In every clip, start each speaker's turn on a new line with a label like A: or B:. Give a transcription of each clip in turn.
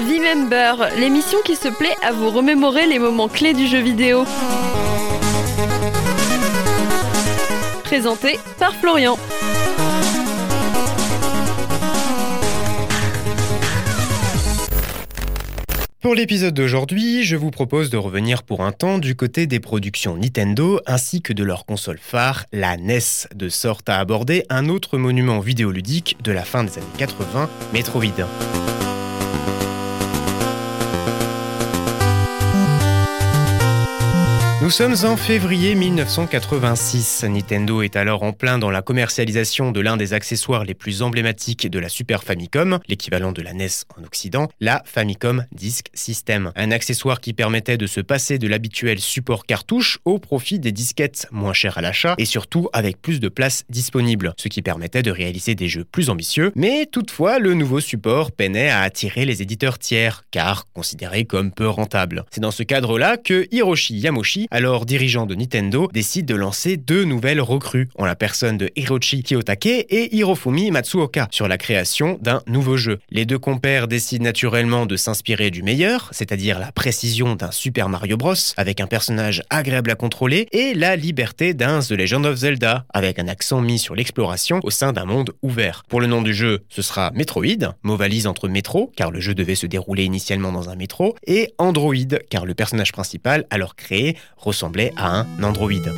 A: V-Member, l'émission qui se plaît à vous remémorer les moments clés du jeu vidéo. Présenté par Florian.
B: Pour l'épisode d'aujourd'hui, je vous propose de revenir pour un temps du côté des productions Nintendo ainsi que de leur console phare, la NES, de sorte à aborder un autre monument vidéoludique de la fin des années 80, Metroid. you Nous sommes en février 1986. Nintendo est alors en plein dans la commercialisation de l'un des accessoires les plus emblématiques de la Super Famicom, l'équivalent de la NES en Occident, la Famicom Disk System. Un accessoire qui permettait de se passer de l'habituel support cartouche au profit des disquettes moins chères à l'achat et surtout avec plus de place disponible, ce qui permettait de réaliser des jeux plus ambitieux. Mais toutefois, le nouveau support peinait à attirer les éditeurs tiers, car considéré comme peu rentable. C'est dans ce cadre-là que Hiroshi Yamoshi alors dirigeant de Nintendo, décide de lancer deux nouvelles recrues, en la personne de Hiroshi Kiyotake et Hirofumi Matsuoka, sur la création d'un nouveau jeu. Les deux compères décident naturellement de s'inspirer du meilleur, c'est-à-dire la précision d'un Super Mario Bros, avec un personnage agréable à contrôler, et la liberté d'un The Legend of Zelda, avec un accent mis sur l'exploration au sein d'un monde ouvert. Pour le nom du jeu, ce sera Metroid, mot entre métro, car le jeu devait se dérouler initialement dans un métro, et Android, car le personnage principal, alors créé, ressemblait à un androïde.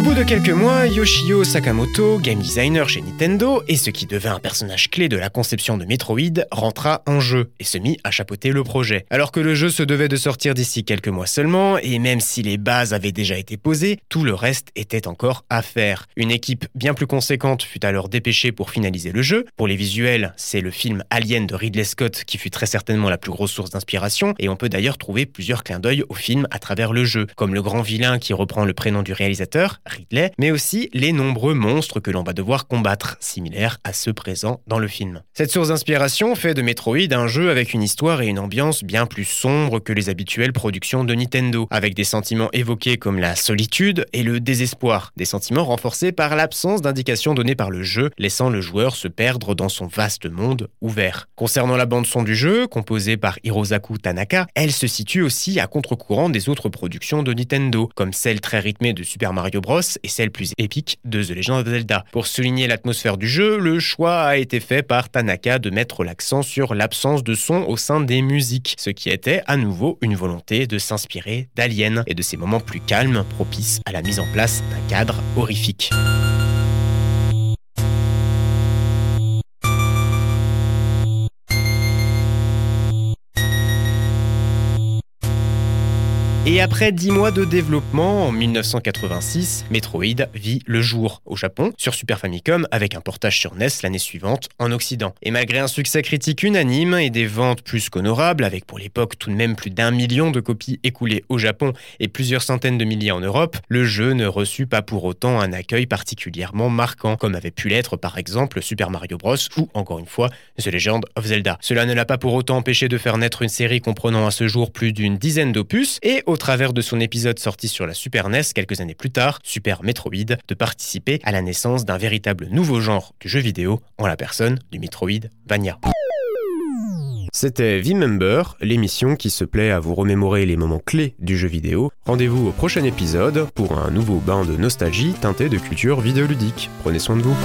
B: Au bout de quelques mois, Yoshio Sakamoto, game designer chez Nintendo, et ce qui devint un personnage clé de la conception de Metroid, rentra en jeu et se mit à chapeauter le projet. Alors que le jeu se devait de sortir d'ici quelques mois seulement, et même si les bases avaient déjà été posées, tout le reste était encore à faire. Une équipe bien plus conséquente fut alors dépêchée pour finaliser le jeu. Pour les visuels, c'est le film Alien de Ridley Scott qui fut très certainement la plus grosse source d'inspiration, et on peut d'ailleurs trouver plusieurs clins d'œil au film à travers le jeu, comme le grand vilain qui reprend le prénom du réalisateur, Ridley, mais aussi les nombreux monstres que l'on va devoir combattre, similaires à ceux présents dans le film. Cette source d'inspiration fait de Metroid un jeu avec une histoire et une ambiance bien plus sombres que les habituelles productions de Nintendo, avec des sentiments évoqués comme la solitude et le désespoir, des sentiments renforcés par l'absence d'indications données par le jeu, laissant le joueur se perdre dans son vaste monde ouvert. Concernant la bande-son du jeu, composée par Hirozaku Tanaka, elle se situe aussi à contre-courant des autres productions de Nintendo, comme celle très rythmée de Super Mario Bros et celle plus épique de The Legend of Zelda. Pour souligner l'atmosphère du jeu, le choix a été fait par Tanaka de mettre l'accent sur l'absence de son au sein des musiques, ce qui était à nouveau une volonté de s'inspirer d'Alien et de ces moments plus calmes propices à la mise en place d'un cadre horrifique. Et après 10 mois de développement, en 1986, Metroid vit le jour au Japon sur Super Famicom avec un portage sur NES l'année suivante en Occident. Et malgré un succès critique unanime et des ventes plus qu'honorables, avec pour l'époque tout de même plus d'un million de copies écoulées au Japon et plusieurs centaines de milliers en Europe, le jeu ne reçut pas pour autant un accueil particulièrement marquant, comme avait pu l'être par exemple Super Mario Bros ou encore une fois The Legend of Zelda. Cela ne l'a pas pour autant empêché de faire naître une série comprenant à ce jour plus d'une dizaine d'opus et au travers de son épisode sorti sur la Super NES quelques années plus tard, Super Metroid, de participer à la naissance d'un véritable nouveau genre du jeu vidéo en la personne du Metroidvania. C'était V-Member, l'émission qui se plaît à vous remémorer les moments clés du jeu vidéo. Rendez-vous au prochain épisode pour un nouveau bain de nostalgie teinté de culture vidéoludique. Prenez soin de vous.